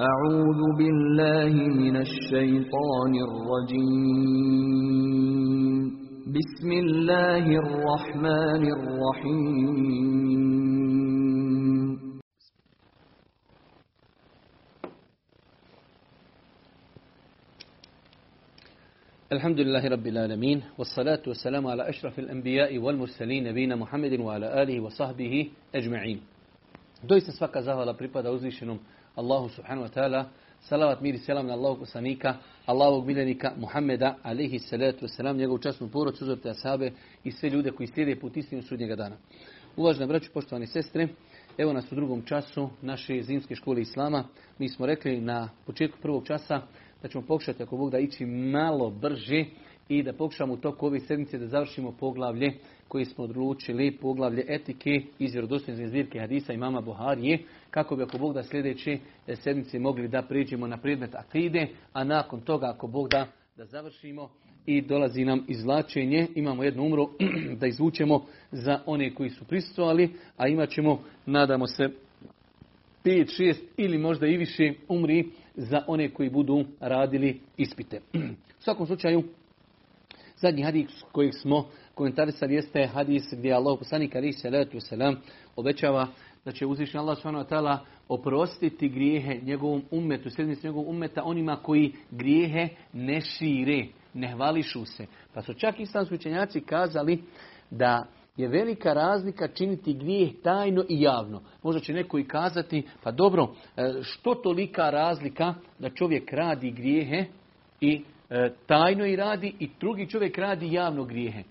أعوذ بالله من الشيطان الرجيم. بسم الله الرحمن الرحيم. الحمد لله رب العالمين والصلاة والسلام على أشرف الأنبياء والمرسلين نبينا محمد وعلى آله وصحبه أجمعين. Doista svaka zahvala pripada uzvišenom Allahu subhanahu wa ta'ala. Salavat, mir i selam na Allahu poslanika, Allahovog miljenika Muhammeda, alihi salatu wasalam, njegovu časnu porod, uzorte asabe i sve ljude koji slijede put istinu sudnjega dana. Uvažena braću, poštovani sestre, evo nas u drugom času naše zimske škole Islama. Mi smo rekli na početku prvog časa da ćemo pokušati, ako Bog da, ići malo brže i da pokušamo u toku ove sedmice da završimo poglavlje koje smo odlučili, poglavlje etike iz vjerodostojne zbirke hadisa imama Buharije, kako bi ako Bog da sljedeće sedmice mogli da prijeđemo na predmet akide, a nakon toga ako Bog da da završimo i dolazi nam izvlačenje. Imamo jednu umru da izvučemo za one koji su prisustvovali, a imat ćemo, nadamo se, 5, 6 ili možda i više umri za one koji budu radili ispite. U svakom slučaju, zadnji hadis kojeg smo komentarisali jeste hadis gdje Allah poslanik ali salatu selam obećava da će uzvišen Allah subhanahu oprostiti grijehe njegovom ummetu, srednici njegovom ummeta, onima koji grijehe ne šire, ne hvališu se. Pa su čak islamski učenjaci kazali da je velika razlika činiti grijeh tajno i javno. Možda će neko i kazati, pa dobro, što tolika razlika da čovjek radi grijehe i tajno i radi i drugi čovjek radi javno grijehe.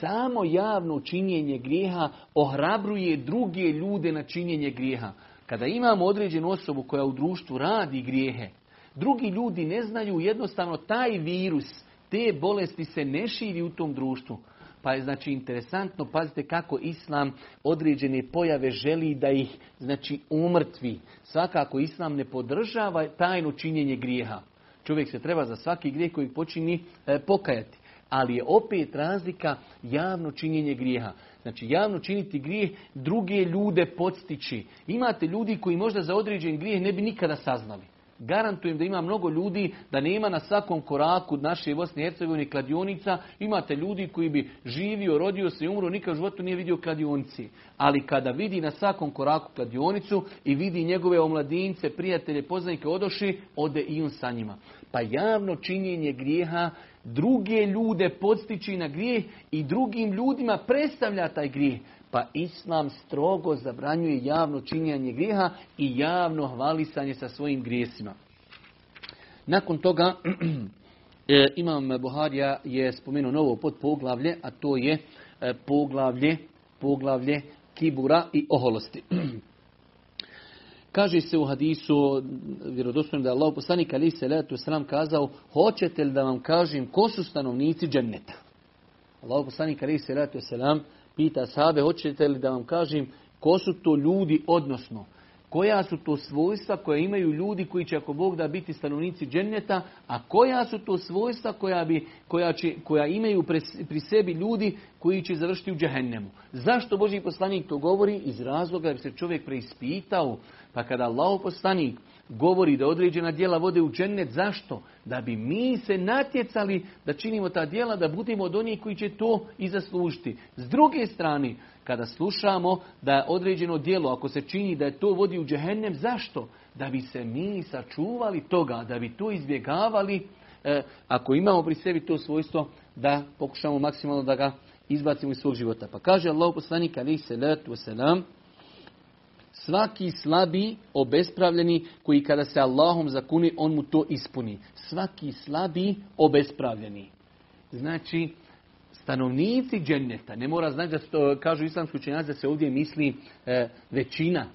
Samo javno činjenje grijeha ohrabruje druge ljude na činjenje grijeha. Kada imamo određenu osobu koja u društvu radi grijehe, drugi ljudi ne znaju jednostavno taj virus, te bolesti se ne širi u tom društvu. Pa je znači interesantno, pazite kako Islam određene pojave želi da ih znači umrtvi. Svakako Islam ne podržava tajno činjenje grijeha. Čovjek se treba za svaki grijeh koji počini e, pokajati. Ali je opet razlika javno činjenje grijeha. Znači javno činiti grijeh druge ljude podstići. Imate ljudi koji možda za određen grijeh ne bi nikada saznali. Garantujem da ima mnogo ljudi da nema na svakom koraku naše Bosne i Hercegovine kladionica. Imate ljudi koji bi živio, rodio se i umro, nikad u životu nije vidio kladionici. Ali kada vidi na svakom koraku kladionicu i vidi njegove omladince, prijatelje, poznanike odoši, ode i on sa njima. Pa javno činjenje grijeha druge ljude podstići na grijeh i drugim ljudima predstavlja taj grijeh. Pa Islam strogo zabranjuje javno činjenje grijeha i javno hvalisanje sa svojim grijesima. Nakon toga Imam Buharija je spomenuo novo podpoglavlje, a to je poglavlje, poglavlje kibura i oholosti. Kaže se u hadisu, vjerodostojno da je Allah poslanik ali se letu sram kazao, hoćete li da vam kažem ko su stanovnici dženneta? Allah poslanik ali se letu sram pita sahabe, hoćete li da vam kažem ko su to ljudi, odnosno koja su to svojstva koja imaju ljudi koji će ako Bog da biti stanovnici dženneta, a koja su to svojstva koja, bi, koja, će, koja imaju pri sebi ljudi koji će završiti u džehennemu. Zašto Boži poslanik to govori? Iz razloga jer se čovjek preispitao. Pa kada Allah poslanik govori da određena djela vode u džennet, zašto? Da bi mi se natjecali da činimo ta djela, da budemo od onih koji će to i zaslužiti. S druge strane, kada slušamo da određeno djelo, ako se čini da je to vodi u džehennem, zašto? Da bi se mi sačuvali toga, da bi to izbjegavali, e, ako imamo pri sebi to svojstvo, da pokušamo maksimalno da ga izbacimo iz svog života. Pa kaže Allah poslanik alaihi salatu wasalam, svaki slabi, obespravljeni, koji kada se Allahom zakuni, on mu to ispuni. Svaki slabi, obespravljeni. Znači, stanovnici dženneta, ne mora znači da to, kažu islamski učenjaci da se ovdje misli e, većina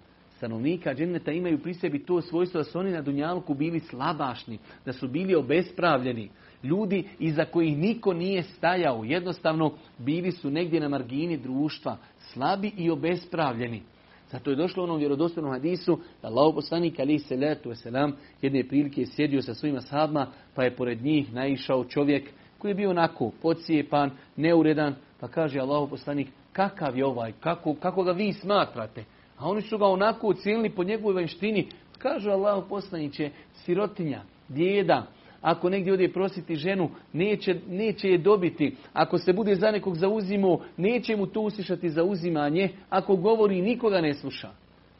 stanovnika dženneta imaju pri sebi to svojstvo da su oni na Dunjalku bili slabašni, da su bili obespravljeni. Ljudi iza kojih niko nije stajao, jednostavno bili su negdje na margini društva, slabi i obespravljeni. Zato je došlo u onom vjerodostojnom hadisu da Allah poslanik ali se letu wasalam, jedne prilike je sjedio sa svojima sahabima pa je pored njih naišao čovjek koji je bio onako podcijepan, neuredan, pa kaže Allah poslanik kakav je ovaj, kako, kako ga vi smatrate? A oni su ga onako ocijenili po njegovoj vanštini, Kažu Allah poslaniće, sirotinja, djeda, ako negdje ode prositi ženu, neće, neće je dobiti. Ako se bude za nekog zauzimo, neće mu to uslišati zauzimanje. Ako govori, nikoga ne sluša.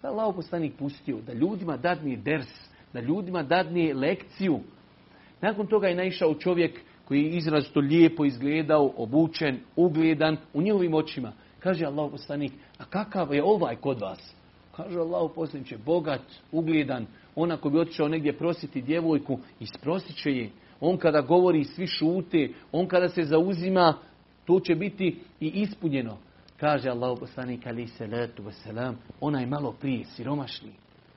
Da Allah poslanik pustio, da ljudima dadne ders, da ljudima dadne lekciju. Nakon toga je naišao čovjek koji je izrazito lijepo izgledao, obučen, ugledan u njihovim očima. Kaže Allah poslanik, a kakav je ovaj kod vas? Kaže Allah poslaniće, bogat, ugledan, on ako bi otišao negdje prositi djevojku, isprosit će je. On kada govori, svi šute. On kada se zauzima, to će biti i ispunjeno. Kaže Allah poslanik ali se letu veselam, onaj malo prije siromašni.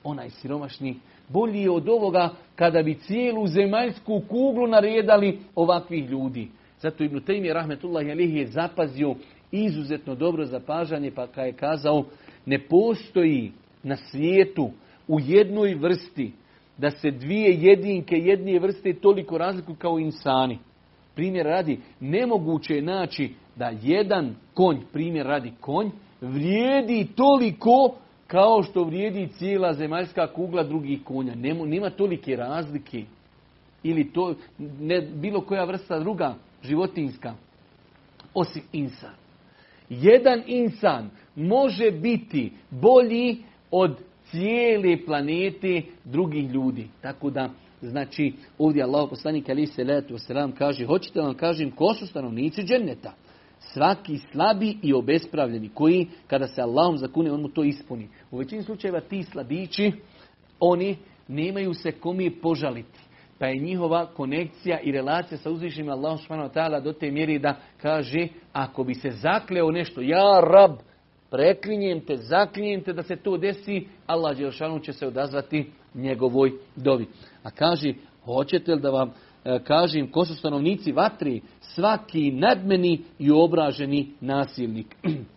Onaj siromašni bolji je od ovoga kada bi cijelu zemaljsku kuglu naredali ovakvih ljudi. Zato Ibn Taymi rahmetullahi alihi je zapazio izuzetno dobro zapažanje pa kada je kazao ne postoji na svijetu u jednoj vrsti da se dvije jedinke jednije vrste toliko razliku kao insani. Primjer radi, nemoguće je naći da jedan konj, primjer radi konj, vrijedi toliko kao što vrijedi cijela zemaljska kugla drugih konja. Nema, nema tolike razlike. Ili to, ne, bilo koja vrsta druga životinska. Osim insan. Jedan insan može biti bolji od cijele planete drugih ljudi. Tako da, znači, ovdje Allah poslanik ali se letu selam kaže, hoćete vam kažem ko su stanovnici dženneta? Svaki slabi i obespravljeni koji kada se Allahom zakune on mu to ispuni. U većini slučajeva ti slabići oni nemaju se komi požaliti. Pa je njihova konekcija i relacija sa uzvišenim Allahom subhanahu do te mjeri da kaže ako bi se zakleo nešto, ja rab, preklinjem te, zaklinjem te da se to desi, Allah Đelšanu će se odazvati njegovoj dovi. A kaže, hoćete li da vam e, kažem ko su stanovnici vatri, svaki nadmeni i obraženi nasilnik.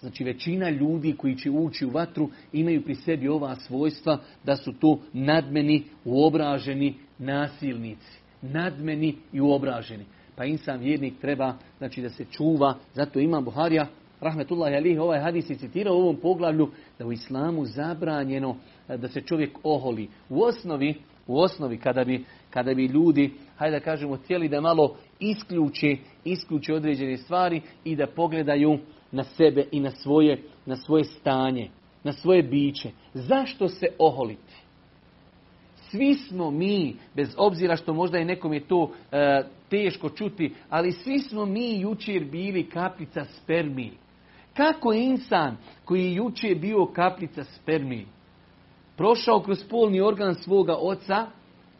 Znači većina ljudi koji će ući u vatru imaju pri sebi ova svojstva da su to nadmeni, uobraženi nasilnici. Nadmeni i uobraženi. Pa insan vjernik treba znači, da se čuva. Zato ima Buharija rahmetullahi alihi, ovaj hadis je citirao u ovom poglavlju da u islamu zabranjeno e, da se čovjek oholi. U osnovi, u osnovi kada bi, kada bi ljudi, hajde da kažemo, htjeli da malo isključe, isključe određene stvari i da pogledaju na sebe i na svoje, na svoje stanje, na svoje biće. Zašto se oholiti? Svi smo mi, bez obzira što možda i nekom je to e, teško čuti, ali svi smo mi jučer bili kaplica spermiji. Kako insan koji je juče bio kaplica spermi, prošao kroz polni organ svoga oca,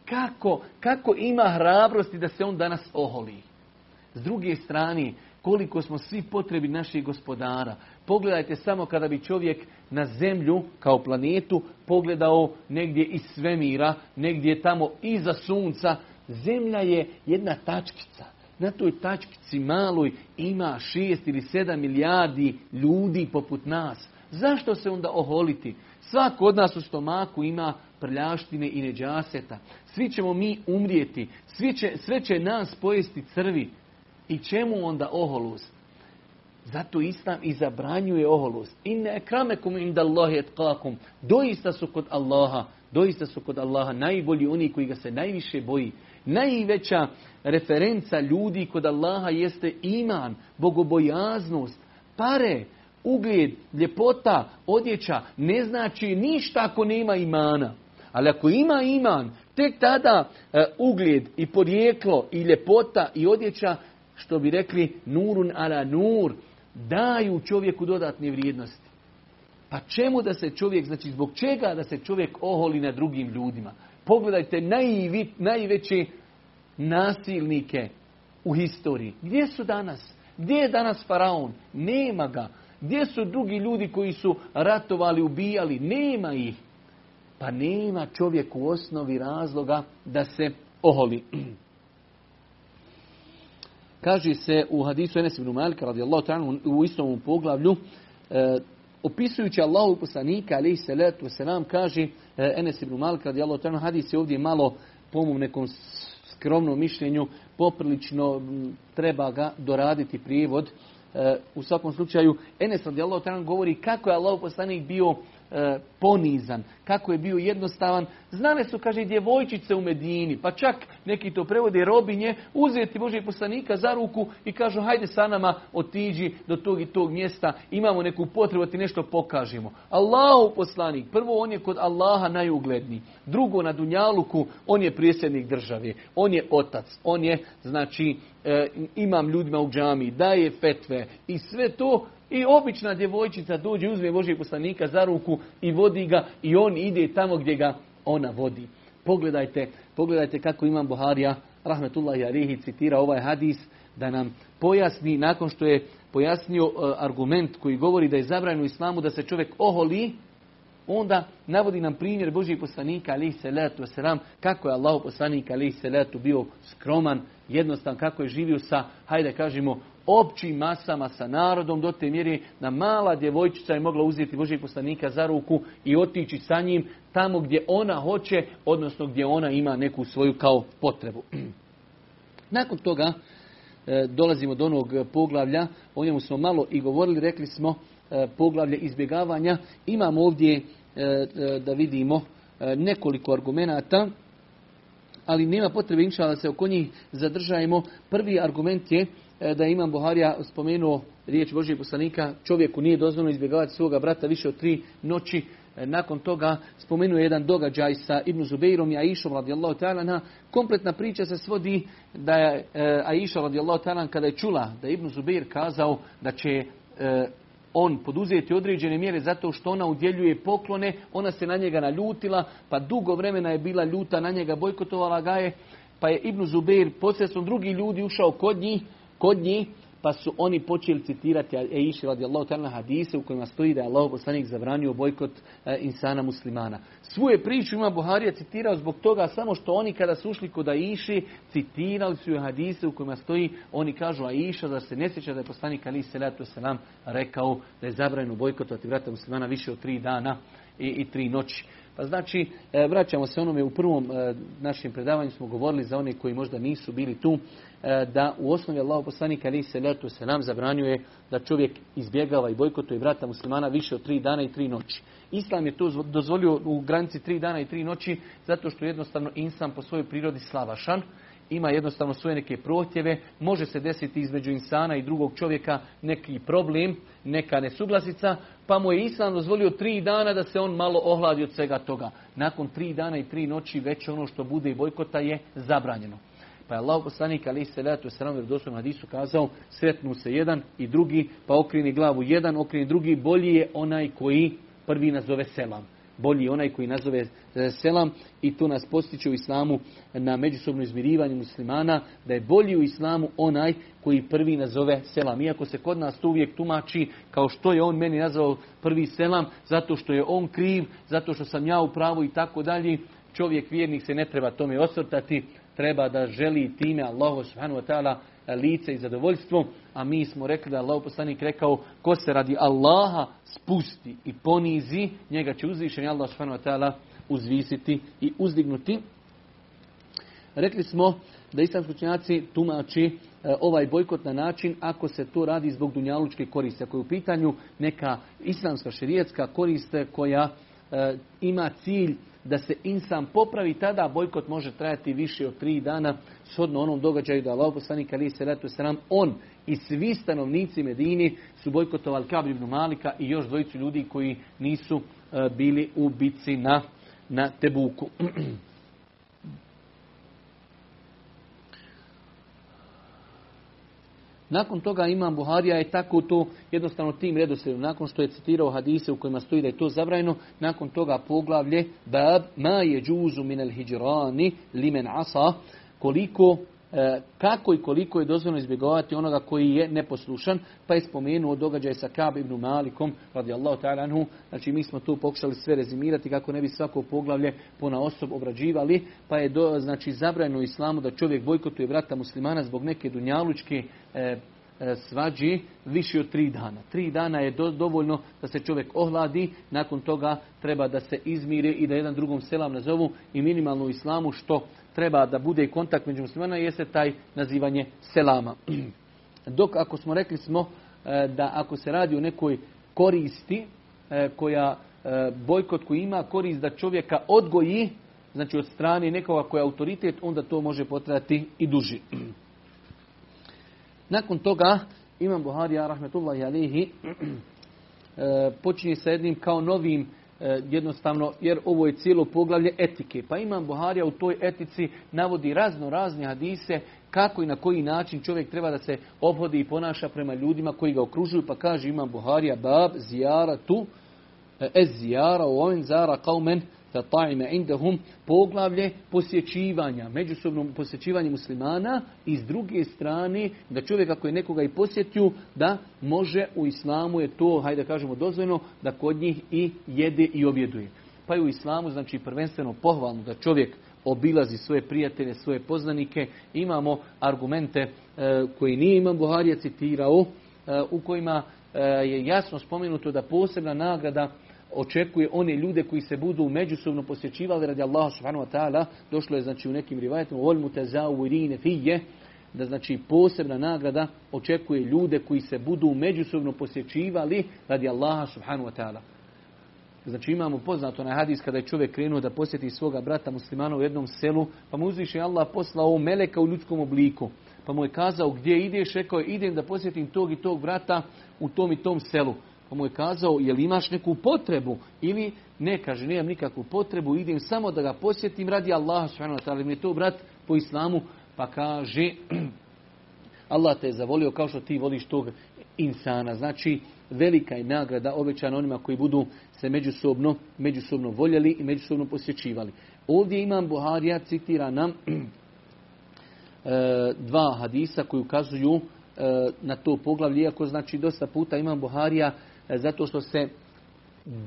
kako, kako ima hrabrosti da se on danas oholi. S druge strane, koliko smo svi potrebi naših gospodara. Pogledajte samo kada bi čovjek na zemlju kao planetu pogledao negdje iz svemira, negdje tamo iza sunca. Zemlja je jedna tačkica na toj tačkici maloj ima šest ili sedam milijardi ljudi poput nas. Zašto se onda oholiti? Svako od nas u stomaku ima prljaštine i neđaseta. Svi ćemo mi umrijeti. Svi će, sve će nas pojesti crvi. I čemu onda oholost? Zato Islam i zabranjuje oholost. Inne ekramekum inda Allahi etkakum. Doista su kod Allaha, doista su kod Allaha najbolji oni koji ga se najviše boji. Najveća referenca ljudi kod Allaha jeste iman, bogobojaznost, pare, ugled, ljepota, odjeća. Ne znači ništa ako nema imana. Ali ako ima iman, tek tada e, ugled i porijeklo i ljepota i odjeća, što bi rekli nurun ala nur, daju čovjeku dodatne vrijednosti. Pa čemu da se čovjek, znači zbog čega da se čovjek oholi na drugim ljudima? Pogledajte najveće nasilnike u historiji. Gdje su danas? Gdje je danas faraon? Nema ga. Gdje su drugi ljudi koji su ratovali, ubijali? Nema ih. Pa nema čovjek u osnovi razloga da se oholi. Kaže se u hadisu Enes ibn Malika radijallahu ta'ala u istom poglavlju e, opisujući Allahu poslanika alejhi salatu vesselam kaže e, Enes ibn Malik radijallahu ta'ala hadis je ovdje malo po mom nekom skromnom mišljenju poprilično treba ga doraditi prijevod. E, u svakom slučaju Enes radijallahu ta'ala govori kako je Allah poslanik bio e, ponizan, kako je bio jednostavan. Znale su, kaže, djevojčice u Medini, pa čak neki to prevode robinje, uzeti Božeg poslanika za ruku i kažu, hajde sa nama otiđi do tog i tog mjesta, imamo neku potrebu ti nešto pokažemo. Allahu poslanik, prvo on je kod Allaha najugledniji, drugo na Dunjaluku, on je prijesednik države, on je otac, on je, znači, e, imam ljudima u džami, daje fetve i sve to i obična djevojčica dođe, uzme Božijeg poslanika za ruku i vodi ga i on ide tamo gdje ga ona vodi. Pogledajte, pogledajte kako imam Buharija, rahmetullahi alihi, citira ovaj hadis, da nam pojasni, nakon što je pojasnio e, argument koji govori da je zabranjeno islamu da se čovjek oholi, onda navodi nam primjer Božijeg poslanika alihi salatu wasalam, kako je Allah poslanik alihi salatu bio skroman, jednostavan, kako je živio sa, hajde kažemo, općim masama sa narodom do te mjere da mala djevojčica je mogla uzeti Božijeg poslanika za ruku i otići sa njim tamo gdje ona hoće, odnosno gdje ona ima neku svoju kao potrebu. Nakon toga e, dolazimo do onog poglavlja, o njemu smo malo i govorili, rekli smo e, poglavlje izbjegavanja. Imamo ovdje e, da vidimo nekoliko argumenata, ali nema potrebe inša da se oko njih zadržajemo. Prvi argument je da je Imam Buharija spomenuo riječ Božijeg poslanika, čovjeku nije dozvoljeno izbjegavati svoga brata više od tri noći. E, nakon toga spomenuo je jedan događaj sa Ibnu Zubeirom i Aishom radijallahu ta'ala. Kompletna priča se svodi da je e, Aisha radijallahu ta'ala kada je čula da je Ibnu Zubeir kazao da će on poduzeti određene mjere zato što ona udjeljuje poklone, ona se na njega naljutila, pa dugo vremena je bila ljuta na njega, bojkotovala ga je, pa je Ibnu Zubeir posredstvom drugih ljudi ušao kod njih, kod njih, pa su oni počeli citirati Eiši radijallahu ta'ala hadise u kojima stoji da je Allah poslanik zabranio bojkot e, insana muslimana. Svoje priču ima Buharija citirao zbog toga samo što oni kada su ušli kod Aiši citirali su joj hadise u kojima stoji oni kažu Aisha da se ne sjeća da je poslanik ali salatu selam rekao da je zabranjeno bojkotovati vrata muslimana više od tri dana i, i tri noći. Pa znači, e, vraćamo se onome u prvom e, našem predavanju smo govorili za one koji možda nisu bili tu, da u osnovi Allah poslanika ali se letu se nam zabranjuje da čovjek izbjegava i bojkotuje brata muslimana više od tri dana i tri noći. Islam je to dozvolio u granici tri dana i tri noći zato što jednostavno insan po svojoj prirodi slavašan ima jednostavno svoje neke protjeve, može se desiti između insana i drugog čovjeka neki problem, neka nesuglasica, pa mu je Islam dozvolio tri dana da se on malo ohladi od svega toga. Nakon tri dana i tri noći već ono što bude i bojkota je zabranjeno. Pa je Allah poslanik ali se letu sram jer doslovno hadisu kazao sretnu se jedan i drugi, pa okrini glavu jedan, okrini drugi, bolji je onaj koji prvi nazove selam bolji onaj koji nazove e, selam i to nas postiče u islamu na međusobno izmirivanje muslimana, da je bolji u islamu onaj koji prvi nazove selam. Iako se kod nas to uvijek tumači kao što je on meni nazvao prvi selam, zato što je on kriv, zato što sam ja u pravu i tako dalje. Čovjek vjernik se ne treba tome osvrtati, treba da želi time Allahu subhanahu wa ta'ala lice i zadovoljstvo, a mi smo rekli da je Allah poslanik rekao ko se radi Allaha spusti i ponizi, njega će uzvišeni Allah subhanahu wa ta'ala uzvisiti i uzdignuti. Rekli smo da islamski učenjaci tumači e, ovaj bojkot na način ako se to radi zbog dunjalučke koriste. Ako je u pitanju neka islamska šerijetska koriste koja e, ima cilj da se insan popravi, tada bojkot može trajati više od tri dana, shodno onom događaju da Allah poslanik ali se letu sram, on i svi stanovnici Medini su bojkotovali Kabir ibn Malika i još dvojicu ljudi koji nisu e, bili u bici na, na Tebuku. Nakon toga Imam Buharija je tako to jednostavno tim redoslijedom, nakon što je citirao hadise u kojima stoji da je to zabrajeno, nakon toga poglavlje Bab ma je džuzu minel hijrani limen asa, koliko kako i koliko je dozvoljeno izbjegovati onoga koji je neposlušan, pa je spomenuo događaj sa Kab ibn Malikom, radijallahu ta'ala anhu, znači mi smo tu pokušali sve rezimirati kako ne bi svako poglavlje pona osob obrađivali, pa je do, znači zabrajeno islamu da čovjek bojkotuje brata muslimana zbog neke dunjalučke e, e, svađi više od tri dana. Tri dana je dovoljno da se čovjek ohladi, nakon toga treba da se izmire i da jedan drugom selam nazovu i minimalno u islamu što treba da bude kontakt među muslimana jeste taj nazivanje selama. Dok ako smo rekli smo e, da ako se radi o nekoj koristi e, koja e, bojkot koji ima korist da čovjeka odgoji, znači od strane nekoga koji je autoritet, onda to može potrajati i duži. Nakon toga, Imam Buharija, rahmetullahi alihi, počinje sa jednim kao novim jednostavno, jer ovo je cijelo poglavlje etike. Pa Imam Buharija u toj etici navodi razno razne hadise kako i na koji način čovjek treba da se obhodi i ponaša prema ljudima koji ga okružuju. Pa kaže Imam Buharija, bab, zijara tu, ez zijara, u ovim zara kaumen, da ta'ime indahum poglavlje posjećivanja, međusobno posjećivanje muslimana i s druge strane da čovjek ako je nekoga i posjetio da može u islamu je to, hajde kažemo dozvoljeno, da kod njih i jede i objeduje. Pa je u islamu znači prvenstveno pohvalno da čovjek obilazi svoje prijatelje, svoje poznanike. Imamo argumente e, koji nije Imam Buharija citirao, e, u kojima e, je jasno spomenuto da posebna nagrada očekuje one ljude koji se budu međusobno posjećivali radi Allaha subhanahu wa ta'ala. Došlo je znači u nekim rivajetima vol mutazawirine fije da znači posebna nagrada očekuje ljude koji se budu međusobno posjećivali radi Allaha subhanahu wa ta'ala. Znači imamo poznato na hadis kada je čovjek krenuo da posjeti svoga brata muslimana u jednom selu, pa mu uzviše Allah poslao meleka u ljudskom obliku. Pa mu je kazao gdje ideš, rekao je idem da posjetim tog i tog brata u tom i tom selu. Pa mu je kazao, jel imaš neku potrebu? Ili ne, kaže, nemam nikakvu potrebu, idem samo da ga posjetim radi Allaha subhanahu. Mi je to brat po islamu, pa kaže, Allah te je zavolio kao što ti voliš tog insana. Znači, velika je nagrada obećana onima koji budu se međusobno, međusobno voljeli i međusobno posjećivali. Ovdje imam Buharija, citira nam e, dva hadisa koji ukazuju e, na to poglavlje, iako znači dosta puta imam Buharija zato što se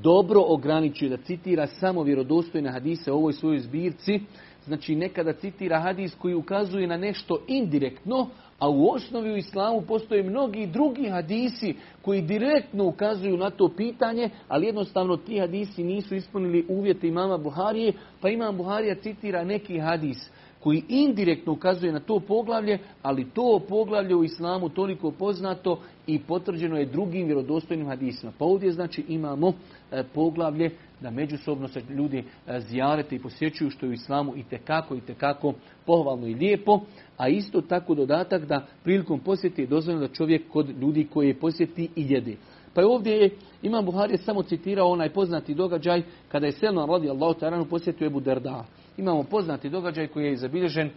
dobro ograničuje da citira samo vjerodostojne hadise u ovoj svojoj zbirci. Znači nekada citira hadis koji ukazuje na nešto indirektno, a u osnovi u islamu postoje mnogi drugi hadisi koji direktno ukazuju na to pitanje, ali jednostavno ti hadisi nisu ispunili uvjete imama Buharije, pa imam Buharija citira neki hadis koji indirektno ukazuje na to poglavlje, ali to poglavlje u islamu toliko poznato i potvrđeno je drugim vjerodostojnim hadisima. Pa ovdje znači imamo e, poglavlje da međusobno se ljudi e, zjarete i posjećuju što je u islamu i tekako i tekako pohvalno i lijepo, a isto tako dodatak da prilikom posjeti je dozvoljeno da čovjek kod ljudi koji posjeti i jede. Pa je ovdje je Imam Buhari samo citirao onaj poznati događaj kada je Selman radi Allahu ta'ala posjetio Ebu Derda. Imamo poznati događaj koji je zabilježen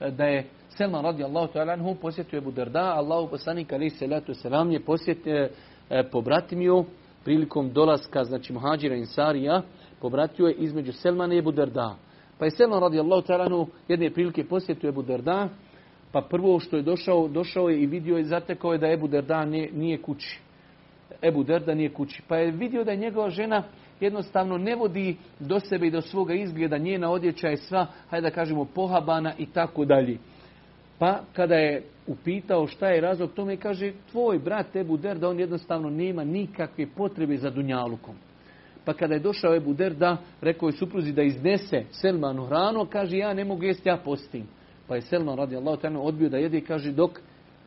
e, da je Selman radi Allahu ta'ala posjetio Ebu Derda. Allahu poslanik ali se letu selam je posjetio, e, pobratimio prilikom dolaska, znači muhađira insarija, pobratio je između Selmana i Ebu Derda. Pa je Selman radi Allahu ta'ala jedne prilike posjetio Ebu Derda, pa prvo što je došao, došao je i vidio i zatekao je da Ebu Derda nije, nije kući. Ebu Derda nije kući. Pa je vidio da je njegova žena jednostavno ne vodi do sebe i do svoga izgleda, njena odjeća je sva, hajde da kažemo, pohabana i tako dalje. Pa kada je upitao šta je razlog tome, kaže tvoj brat Ebu Derda, on jednostavno nema nikakve potrebe za dunjalukom. Pa kada je došao Ebu Derda, rekao je supruzi da iznese Selmanu hranu, kaže ja ne mogu jesti, ja postim. Pa je Selman radi Allah odbio da jede i kaže dok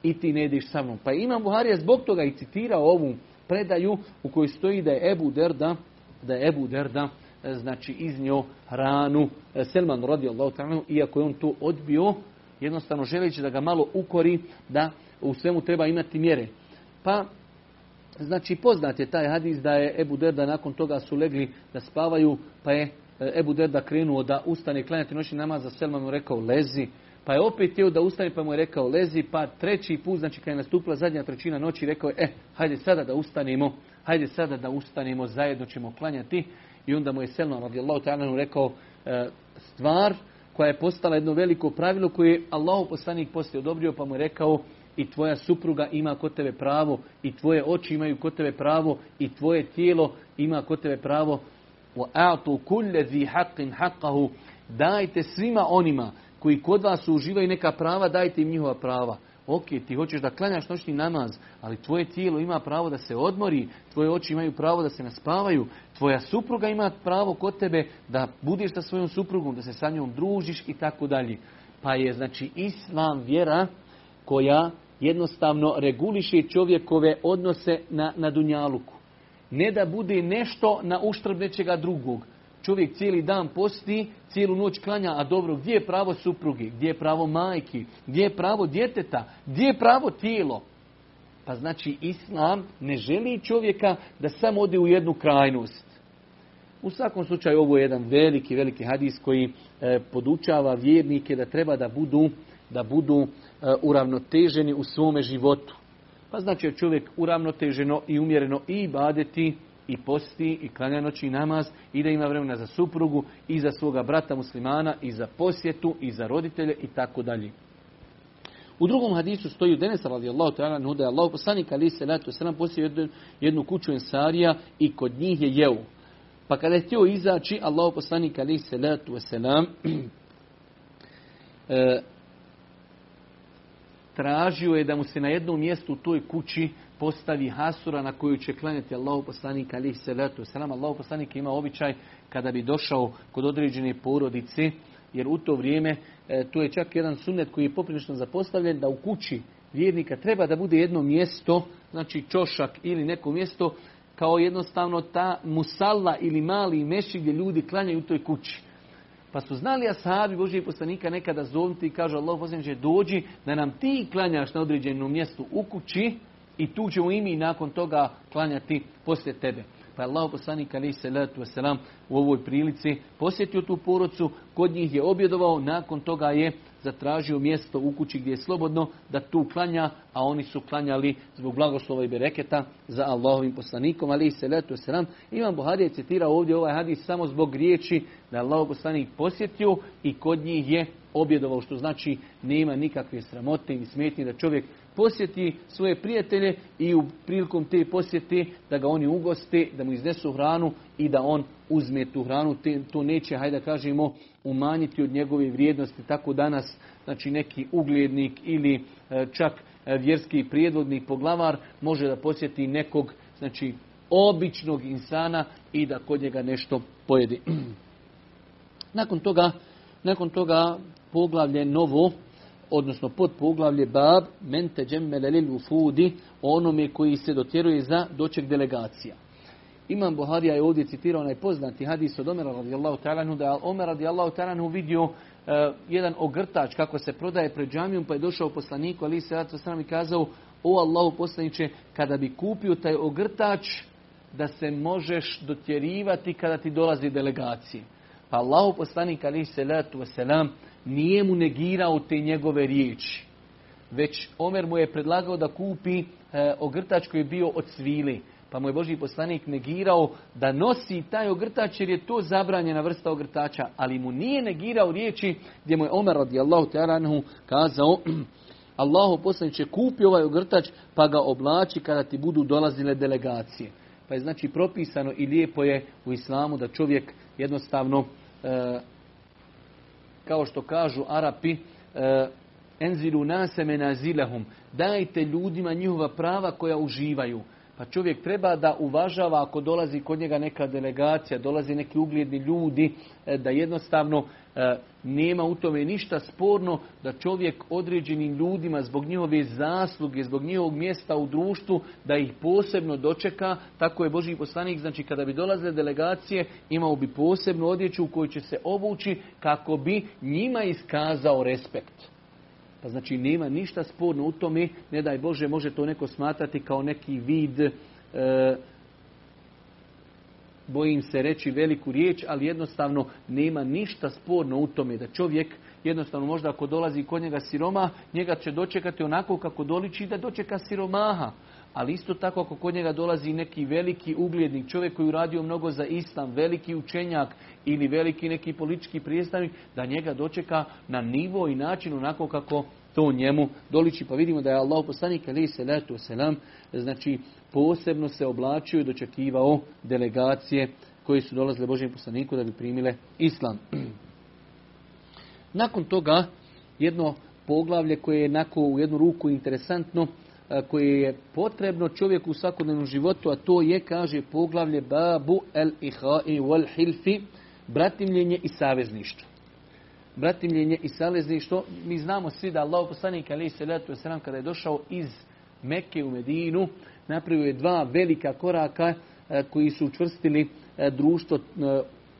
i ti ne jediš sa mnom. Pa Imam Buharija zbog toga i citirao ovu predaju u kojoj stoji da je Ebu Derda, da je Ebu Derda e, znači iznio hranu e, Selman radi Allah iako je on to odbio, jednostavno želeći da ga malo ukori, da u svemu treba imati mjere. Pa, znači poznat je taj hadis da je Ebu Derda nakon toga su legli da spavaju, pa je e, Ebu Derda krenuo da ustane klanjati noćni namaz, za Selman mu rekao lezi, pa je opet htio da ustane, pa mu je rekao lezi, pa treći put, znači kad je nastupila zadnja trećina noći, rekao je, e, hajde sada da ustanemo, hajde sada da ustanemo, zajedno ćemo klanjati. I onda mu je Selman radijallahu ta'ala rekao e, stvar koja je postala jedno veliko pravilo koje je Allah poslanik poslije odobrio, pa mu je rekao i tvoja supruga ima kod tebe pravo, i tvoje oči imaju kod tebe pravo, i tvoje tijelo ima kod tebe pravo. وَأَعْتُوا كُلَّ ذِي حَقٍ حَقَّهُ Dajte svima onima koji kod vas uživaju neka prava, dajte im njihova prava. Ok, ti hoćeš da klanjaš noćni namaz, ali tvoje tijelo ima pravo da se odmori, tvoje oči imaju pravo da se naspavaju, tvoja supruga ima pravo kod tebe da budeš sa svojom suprugom, da se sa njom družiš i tako dalje. Pa je znači islam vjera koja jednostavno reguliše čovjekove odnose na, na Dunjaluku. Ne da bude nešto na uštrb nečega drugog. Čovjek cijeli dan posti, cijelu noć klanja, a dobro, gdje je pravo suprugi, gdje je pravo majki, gdje je pravo djeteta, gdje je pravo tijelo? Pa znači Islam ne želi čovjeka da samo ode u jednu krajnost. U svakom slučaju ovo je jedan veliki, veliki hadis koji e, podučava vjernike da treba da budu, da budu e, uravnoteženi u svome životu. Pa znači čovjek uravnoteženo i umjereno i badeti i posti i klanja noći namaz i da ima vremena za suprugu i za svoga brata muslimana i za posjetu i za roditelje i tako dalje. U drugom hadisu stoji u Denesa radijallahu ta'ala nuda je Allah poslanik ali se letu sram posjetio jednu, jednu kuću ensarija i kod njih je jeo. Pa kada je htio izaći, Allah poslanik ali se letu selam tražio je da mu se na jednom mjestu u toj kući postavi hasura na koju će klanjati Allahu poslanik alihi salatu wasalam. Allahu poslanik ima običaj kada bi došao kod određene porodice, jer u to vrijeme e, tu je čak jedan sunnet koji je poprilično zapostavljen da u kući vjernika treba da bude jedno mjesto, znači čošak ili neko mjesto kao jednostavno ta musalla ili mali meši gdje ljudi klanjaju u toj kući. Pa su znali ashabi Božijeg poslanika nekada zovnuti i kažu Allah poslaniče dođi da nam ti klanjaš na određenom mjestu u kući i tu ćemo i mi nakon toga klanjati poslije tebe. Pa je Allah poslanik alaih salatu wasalam u ovoj prilici posjetio tu porodcu, kod njih je objedovao, nakon toga je zatražio mjesto u kući gdje je slobodno da tu klanja, a oni su klanjali zbog blagoslova i bereketa za Allahovim poslanikom, ali se letu selam. Imam Buhari je citirao ovdje ovaj hadis samo zbog riječi da je Allahov poslanik posjetio i kod njih je objedovao, što znači nema nikakve sramote i smetnje da čovjek posjeti svoje prijatelje i u prilikom te posjete da ga oni ugoste, da mu iznesu hranu i da on uzme tu hranu. To neće, hajde da kažemo, umanjiti od njegove vrijednosti. Tako danas, znači neki uglednik ili e, čak e, vjerski prijedvodnik poglavar može da posjeti nekog, znači običnog insana i da kod njega nešto pojedi. nakon toga, nakon toga poglavlje novo, odnosno pod poglavlje bab mente džemmele lil ufudi, onome koji se dotjeruje za doček delegacija. Imam Buharija je ovdje citirao onaj poznati hadis od Omera radijallahu ta'ala da je Omer radijallahu ta'ala vidio uh, jedan ogrtač kako se prodaje pred džamijom pa je došao poslaniku ali se ratu i kazao o Allahu poslaniče kada bi kupio taj ogrtač da se možeš dotjerivati kada ti dolazi delegacije. Pa Allahu poslanik ali se ratu wasalam nije mu negirao te njegove riječi. Već Omer mu je predlagao da kupi e, ogrtač koji je bio od svili. Pa mu je Boži poslanik negirao da nosi taj ogrtač jer je to zabranjena vrsta ogrtača. Ali mu nije negirao riječi gdje mu je Omer radijallahu ta'ala kazao Allahu poslaniće kupi ovaj ogrtač pa ga oblači kada ti budu dolazile delegacije. Pa je znači propisano i lijepo je u islamu da čovjek jednostavno e, kao što kažu Arapi, e, enzilu naseme nazilehum, dajte ljudima njihova prava koja uživaju. Pa čovjek treba da uvažava ako dolazi kod njega neka delegacija, dolazi neki ugledni ljudi, e, da jednostavno e, nema u tome ništa sporno da čovjek određenim ljudima zbog njihove zasluge, zbog njihovog mjesta u društvu, da ih posebno dočeka. Tako je Boži poslanik, znači kada bi dolazile delegacije, imao bi posebnu odjeću u kojoj će se obući kako bi njima iskazao respekt. Pa znači nema ništa sporno u tome, ne daj Bože, može to neko smatrati kao neki vid, e, bojim se reći veliku riječ, ali jednostavno nema ništa sporno u tome da čovjek jednostavno možda ako dolazi kod njega siroma, njega će dočekati onako kako doliči da dočeka siromaha. Ali isto tako ako kod njega dolazi neki veliki uglednik, čovjek koji uradio mnogo za islam, veliki učenjak ili veliki neki politički predstavnik, da njega dočeka na nivo i način onako kako to njemu doliči. Pa vidimo da je Allah poslanik ali se letu selam, znači posebno se oblačio i dočekivao delegacije koje su dolazile Božijem poslaniku da bi primile islam. Nakon toga jedno poglavlje koje je onako u jednu ruku interesantno, koje je potrebno čovjeku u svakodnevnom životu, a to je, kaže, poglavlje babu el ihai wal hilfi, bratimljenje i savezništvo. Bratimljenje i savezništvo, mi znamo svi da Allah poslanik ali se letu kada je došao iz Mekke u Medinu, napravio je dva velika koraka koji su učvrstili društvo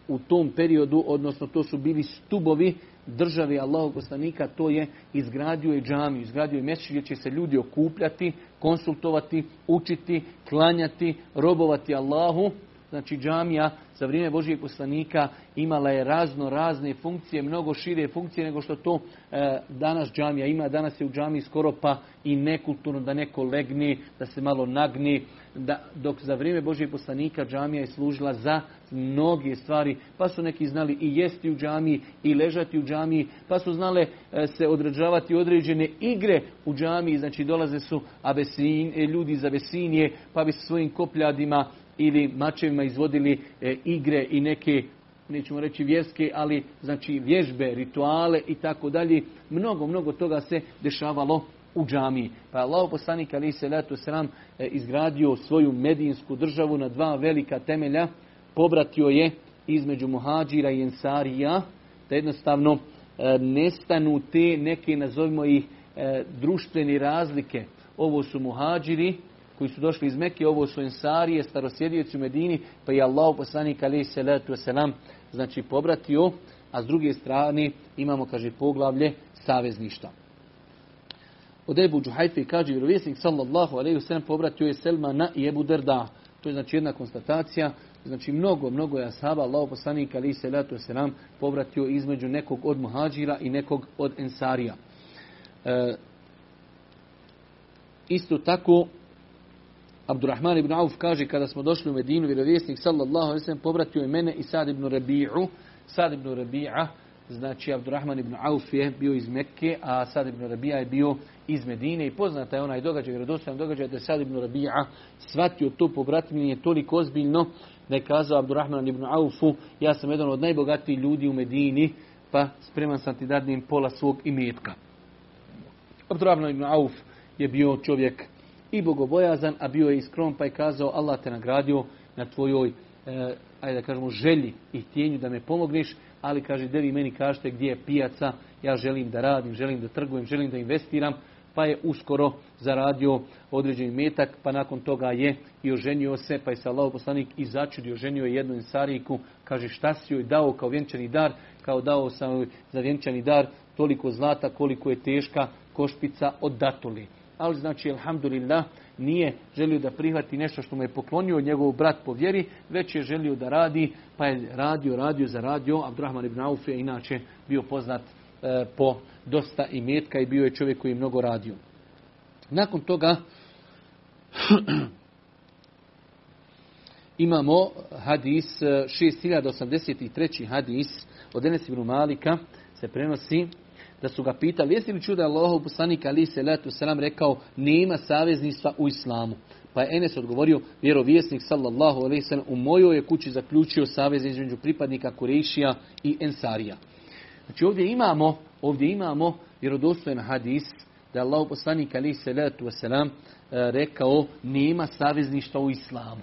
u tom periodu, odnosno to su bili stubovi države Allahog poslanika, to je izgradio je džamiju, izgradio je mjesto gdje će se ljudi okupljati, konsultovati, učiti, klanjati, robovati Allahu. Znači džamija za vrijeme Božijeg poslanika imala je razno razne funkcije, mnogo šire funkcije nego što to e, danas džamija ima. Danas je u džamiji skoro pa i nekulturno da neko legni, da se malo nagni, da, dok za vrijeme Božijeg poslanika džamija je služila za mnoge stvari, pa su neki znali i jesti u džamiji i ležati u džamiji, pa su znale e, se određavati određene igre u džamiji, znači dolaze su abesin, e, ljudi iz Abesinije, pa bi se svojim kopljadima ili mačevima izvodili e, igre i neke nećemo reći vjerske, ali znači vježbe, rituale i tako dalje. Mnogo, mnogo toga se dešavalo u džamiji. Pa je Allah poslanik ali se letu sram izgradio svoju medijinsku državu na dva velika temelja. Pobratio je između muhađira i ensarija, da jednostavno e, nestanu te neke, nazovimo ih, e, društvene razlike. Ovo su muhađiri, koji su došli iz Mekke, ovo su ensarije, starosjedioci u Medini, pa je Allah poslanik alaih salatu wasalam, znači pobratio, a s druge strane imamo, kaže, poglavlje savezništa. Od Ebu Džuhajfe kaže, vjerovjesnik sallallahu alaihi wasalam pobratio je Selmana i Ebu Derda. To je znači jedna konstatacija, znači mnogo, mnogo je ashaba, Allah poslanik alaih salatu wasalam povratio između nekog od muhađira i nekog od ensarija. E, isto tako, Abdurrahman ibn Auf kaže kada smo došli u Medinu, vjerovjesnik sallallahu alejhi ve sellem povratio je mene i Sad ibn Rabi'u. Sad ibn Rabi'a, znači Abdurrahman ibn Auf je bio iz Mekke, a Sad ibn Rabi'a je bio iz Medine i poznata je onaj događaj, vjerodostojan događaj da je Sad ibn Rabi'a shvatio to povratnje toliko ozbiljno da je kazao Abdurrahman ibn Aufu, ja sam jedan od najbogatijih ljudi u Medini, pa spreman sam ti dadnim pola svog imetka. Abdurrahman ibn Auf je bio čovjek i bogobojazan, a bio je iskrom pa je kazao Allah te nagradio na tvojoj, e, ajde da kažemo, želji i htjenju da me pomogneš, ali kaže, da vi meni kažete gdje je pijaca, ja želim da radim, želim da trgujem, želim da investiram, pa je uskoro zaradio određeni metak, pa nakon toga je i oženio se, pa je se Allah poslanik i začudio, oženio je jednu insariku, kaže šta si joj dao kao vjenčani dar, kao dao sam za vjenčani dar toliko zlata koliko je teška košpica od datuli ali znači, alhamdulillah, nije želio da prihvati nešto što mu je poklonio njegov brat po vjeri, već je želio da radi, pa je radio, radio, zaradio. Abdurrahman ibn Auf je inače bio poznat e, po dosta imetka i bio je čovjek koji je mnogo radio. Nakon toga imamo hadis, 6083. hadis od Enes ibn Malika se prenosi da su ga pitali, jesi li čuo da je Allahov poslanik ali se letu selam rekao nema savezništva u islamu. Pa je Enes odgovorio, vjerovjesnik sallallahu alejhi ve sellem u mojoj je kući zaključio savez između pripadnika Kurešija i Ensarija. Znači ovdje imamo, ovdje imamo vjerodostojan hadis da je Allahov poslanik ali se letu selam rekao nema savezništva u islamu.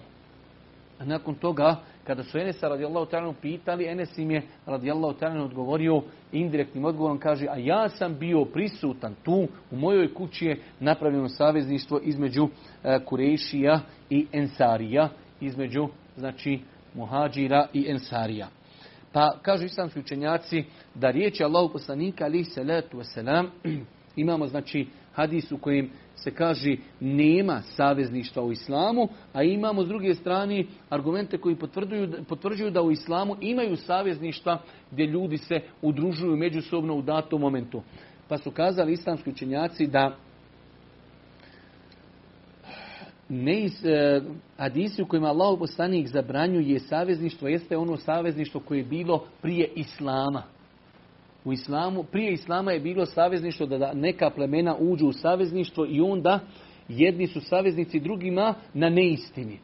A nakon toga kada su Enesa radijallahu ta'ala pitali, Enes im je radijallahu ta'ala odgovorio indirektnim odgovorom, kaže, a ja sam bio prisutan tu, u mojoj kući je napravljeno savezništvo između e, Kurešija i Ensarija, između, znači, Muhađira i Ensarija. Pa kažu islamski učenjaci da riječi Allahu poslanika alihi salatu wasalam imamo znači hadis u kojem se kaže nema savezništva u islamu, a imamo s druge strane argumente koji potvrđuju, da u islamu imaju savezništva gdje ljudi se udružuju međusobno u datom momentu. Pa su kazali islamski učenjaci da ne iz, eh, hadisi u kojima Allah poslanik zabranjuje savezništvo jeste ono savezništvo koje je bilo prije islama. U islamu, prije islama je bilo savezništvo da neka plemena uđu u savezništvo i onda jedni su saveznici drugima na neistini.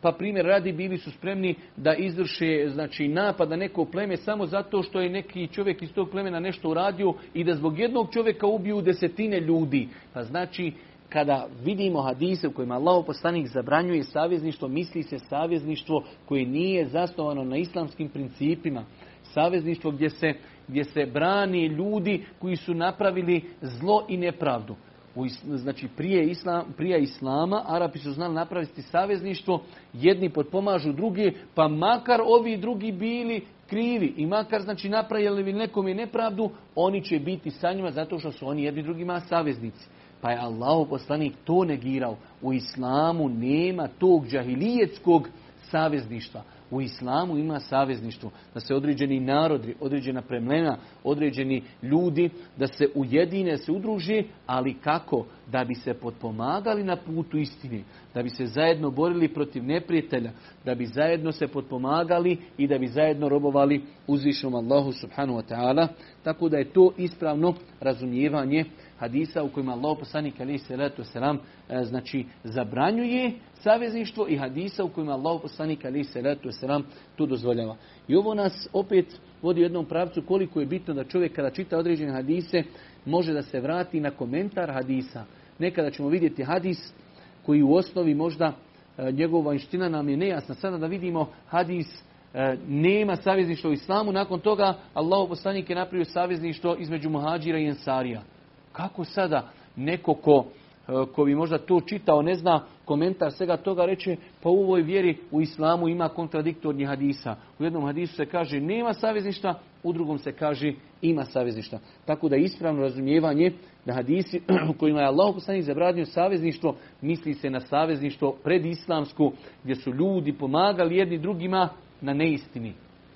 Pa primjer radi bili su spremni da izvrše znači, napad na neko pleme samo zato što je neki čovjek iz tog plemena nešto uradio i da zbog jednog čovjeka ubiju desetine ljudi. Pa znači kada vidimo hadise u kojima Allah poslanik zabranjuje savezništvo, misli se savezništvo koje nije zasnovano na islamskim principima. Savezništvo gdje se gdje se brani ljudi koji su napravili zlo i nepravdu. U znači prije, islam, prije islama Arapi su znali napraviti savezništvo, jedni potpomažu drugi, pa makar ovi drugi bili krivi i makar znači napravili nekom je nepravdu, oni će biti sa njima zato što su oni jedni drugima saveznici. Pa je Allah poslanik to negirao. U islamu nema tog džahilijetskog savezništva. U islamu ima savezništvo, da se određeni narodi, određena plemena, određeni ljudi, da se ujedine, se udruže, ali kako? Da bi se potpomagali na putu istine, da bi se zajedno borili protiv neprijatelja, da bi zajedno se potpomagali i da bi zajedno robovali uzvišnom Allahu subhanahu wa ta'ala. Tako da je to ispravno razumijevanje hadisa u kojima Allah poslanik alaihi salatu selam znači zabranjuje savezništvo i hadisa u kojima Allah poslanik alaihi salatu selam to dozvoljava. I ovo nas opet vodi u jednom pravcu koliko je bitno da čovjek kada čita određene hadise može da se vrati na komentar hadisa. Nekada ćemo vidjeti hadis koji u osnovi možda e, njegova vanština nam je nejasna. Sada da vidimo hadis e, nema savezništva u islamu, nakon toga Allah poslanik je napravio savezništvo između muhađira i ensarija. Kako sada neko ko, e, ko bi možda to čitao, ne zna komentar svega toga, reče pa u ovoj vjeri u islamu ima kontradiktornih hadisa. U jednom hadisu se kaže nema savezništva, u drugom se kaže ima savezništva. Tako da ispravno razumijevanje da hadisi u kojima je Allah poslanik zabranio savezništvo, misli se na savezništvo predislamsku, gdje su ljudi pomagali jedni drugima na neistini.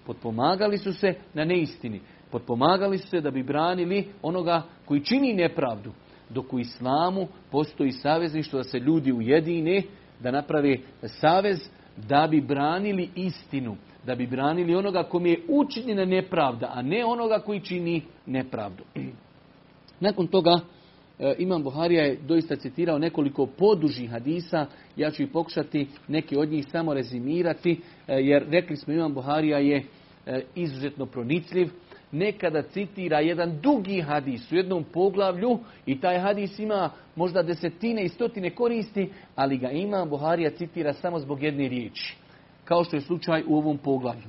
Potpomagali su se na neistini. Potpomagali se da bi branili onoga koji čini nepravdu. Dok u islamu postoji savezništvo da se ljudi ujedine, da naprave savez da bi branili istinu. Da bi branili onoga kome je učinjena nepravda, a ne onoga koji čini nepravdu. Nakon toga e, Imam Buharija je doista citirao nekoliko podužih hadisa, ja ću ih pokušati neke od njih samo rezimirati, e, jer rekli smo Imam Buharija je e, izuzetno pronicljiv, nekada citira jedan dugi hadis u jednom poglavlju i taj hadis ima možda desetine i stotine koristi, ali ga Imam Buharija citira samo zbog jedne riječi, kao što je slučaj u ovom poglavlju.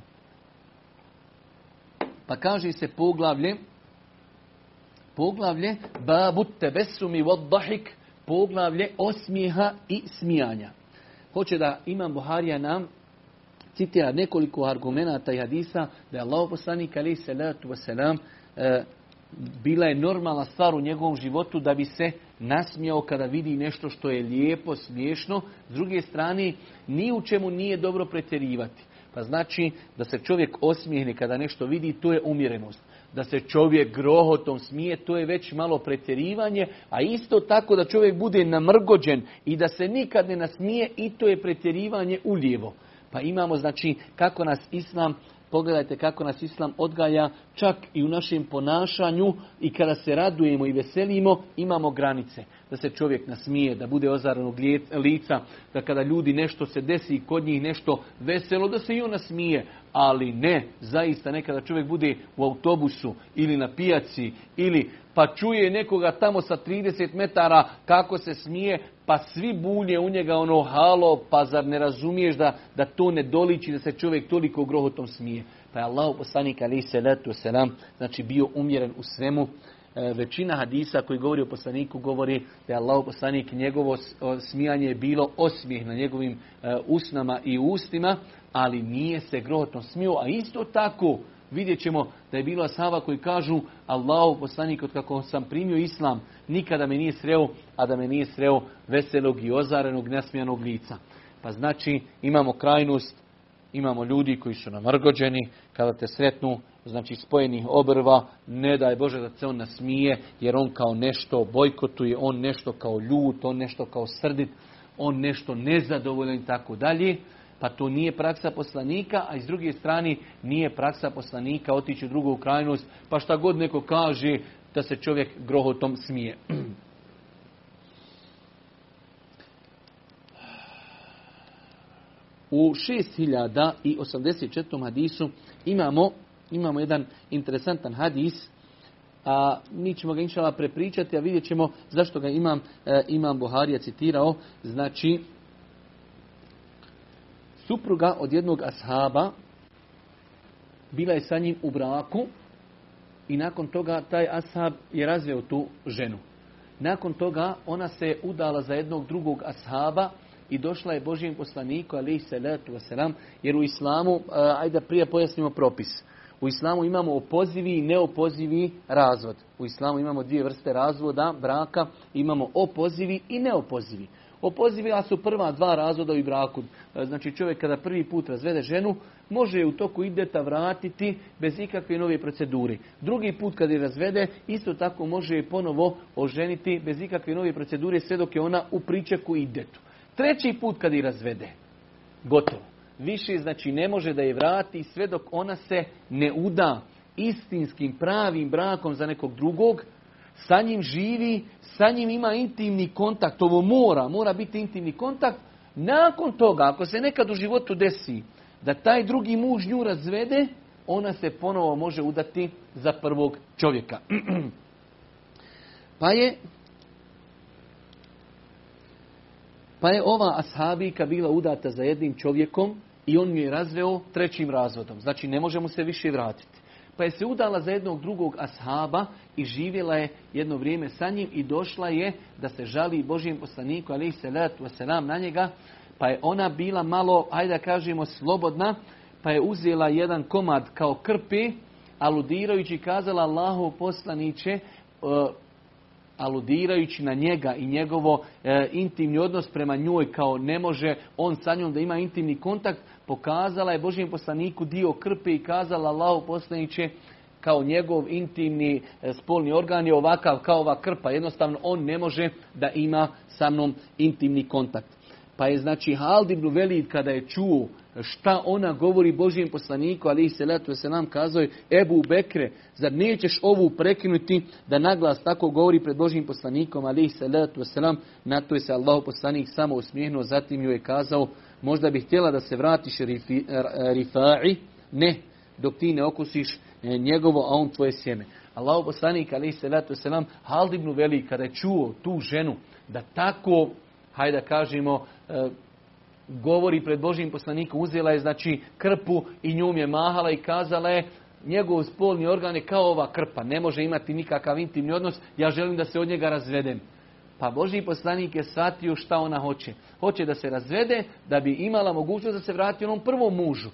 Pa kaže se poglavlje, poglavlje babu tebesumi waddahik, poglavlje osmijeha i smijanja. Hoće da Imam Buharija nam citira nekoliko argumenata i hadisa da je Allah poslanik alaih salatu wasalam e, bila je normalna stvar u njegovom životu da bi se nasmijao kada vidi nešto što je lijepo, smiješno. S druge strane, ni u čemu nije dobro pretjerivati. Pa znači da se čovjek osmijehne kada nešto vidi, to je umjerenost. Da se čovjek grohotom smije, to je već malo pretjerivanje, a isto tako da čovjek bude namrgođen i da se nikad ne nasmije, i to je pretjerivanje ulijevo. Pa imamo znači kako nas Islam, pogledajte kako nas Islam odgaja čak i u našem ponašanju i kada se radujemo i veselimo imamo granice. Da se čovjek nasmije, da bude ozarenog lica, da kada ljudi nešto se desi i kod njih nešto veselo, da se i on nasmije. Ali ne, zaista nekada čovjek bude u autobusu ili na pijaci ili pa čuje nekoga tamo sa 30 metara kako se smije, pa svi bulje u njega ono halo, pa zar ne razumiješ da, da to ne doliči, da se čovjek toliko grohotom smije. Pa je Allah poslanik alaih salatu selam, znači bio umjeren u svemu. E, većina hadisa koji govori o poslaniku govori da je Allah poslanik njegovo smijanje je bilo osmijeh na njegovim e, usnama i ustima, ali nije se grohotom smio, a isto tako vidjet ćemo da je bilo ashaba koji kažu Allahu poslanik od kako sam primio islam nikada me nije sreo, a da me nije sreo veselog i ozarenog nasmijanog lica. Pa znači imamo krajnost, imamo ljudi koji su namrgođeni, kada te sretnu, znači spojenih obrva, ne daj Bože da se on nasmije, jer on kao nešto bojkotuje, on nešto kao ljut, on nešto kao srdit, on nešto nezadovoljan i tako dalje. Pa to nije praksa poslanika, a iz druge strane nije praksa poslanika otići u drugu krajnost, pa šta god neko kaže da se čovjek grohotom smije. U 6084. hadisu imamo, imamo jedan interesantan hadis, a mi ćemo ga inšala prepričati, a vidjet ćemo zašto ga imam, e, imam Buharija citirao. Znači, supruga od jednog ashaba bila je sa njim u braku i nakon toga taj ashab je razveo tu ženu. Nakon toga ona se udala za jednog drugog ashaba i došla je Božijem poslaniku, ali salatu wasalam, jer u islamu, uh, ajde prije pojasnimo propis. U islamu imamo opozivi i neopozivi razvod. U islamu imamo dvije vrste razvoda, braka, imamo opozivi i neopozivi. Opozivila su prva dva razvoda u braku. E, Znači čovjek kada prvi put razvede ženu, može je u toku ideta vratiti bez ikakve nove procedure. Drugi put kad je razvede, isto tako može je ponovo oženiti bez ikakve nove procedure sve dok je ona u pričeku idetu. Treći put kad je razvede, gotovo. Više znači ne može da je vrati sve dok ona se ne uda istinskim pravim brakom za nekog drugog, sa njim živi, sa njim ima intimni kontakt, ovo mora, mora biti intimni kontakt. Nakon toga, ako se nekad u životu desi da taj drugi muž nju razvede, ona se ponovo može udati za prvog čovjeka. pa je pa je ova ashabika bila udata za jednim čovjekom i on ju je razveo trećim razvodom. Znači ne može mu se više vratiti. Pa je se udala za jednog drugog ashaba i živjela je jedno vrijeme sa njim i došla je da se žali Božijem poslaniku, ali se selam na njega, pa je ona bila malo, ajde da kažemo, slobodna, pa je uzela jedan komad kao krpe, aludirajući kazala Allahu poslaniće, e, aludirajući na njega i njegovo e, intimni odnos prema njoj kao ne može on sa njom da ima intimni kontakt, pokazala je Božijem poslaniku dio krpe i kazala Allahu poslaniće kao njegov intimni e, spolni organ je ovakav kao ova krpa. Jednostavno on ne može da ima sa mnom intimni kontakt. Pa je znači Hald ibn Velid kada je čuo šta ona govori Božijem poslaniku, ali se letu se nam kazao Ebu Bekre, zar nećeš ovu prekinuti da naglas tako govori pred Božijim poslanikom, ali se letu se nam, na to je se Allah poslanik samo usmijehnuo, zatim joj je kazao, možda bi htjela da se vratiš rifi, Rifa'i, ne, dok ti ne okusiš e, njegovo, a on tvoje sjeme. Allah poslanik, ali se letu se nam, Hald ibn Velid, kada je čuo tu ženu, da tako hajde da kažemo, e, govori pred Božim poslanikom, uzela je znači krpu i njom je mahala i kazala je njegov spolni organ je kao ova krpa, ne može imati nikakav intimni odnos, ja želim da se od njega razvedem. Pa Boži poslanik je shvatio šta ona hoće. Hoće da se razvede, da bi imala mogućnost da se vrati onom prvom mužu.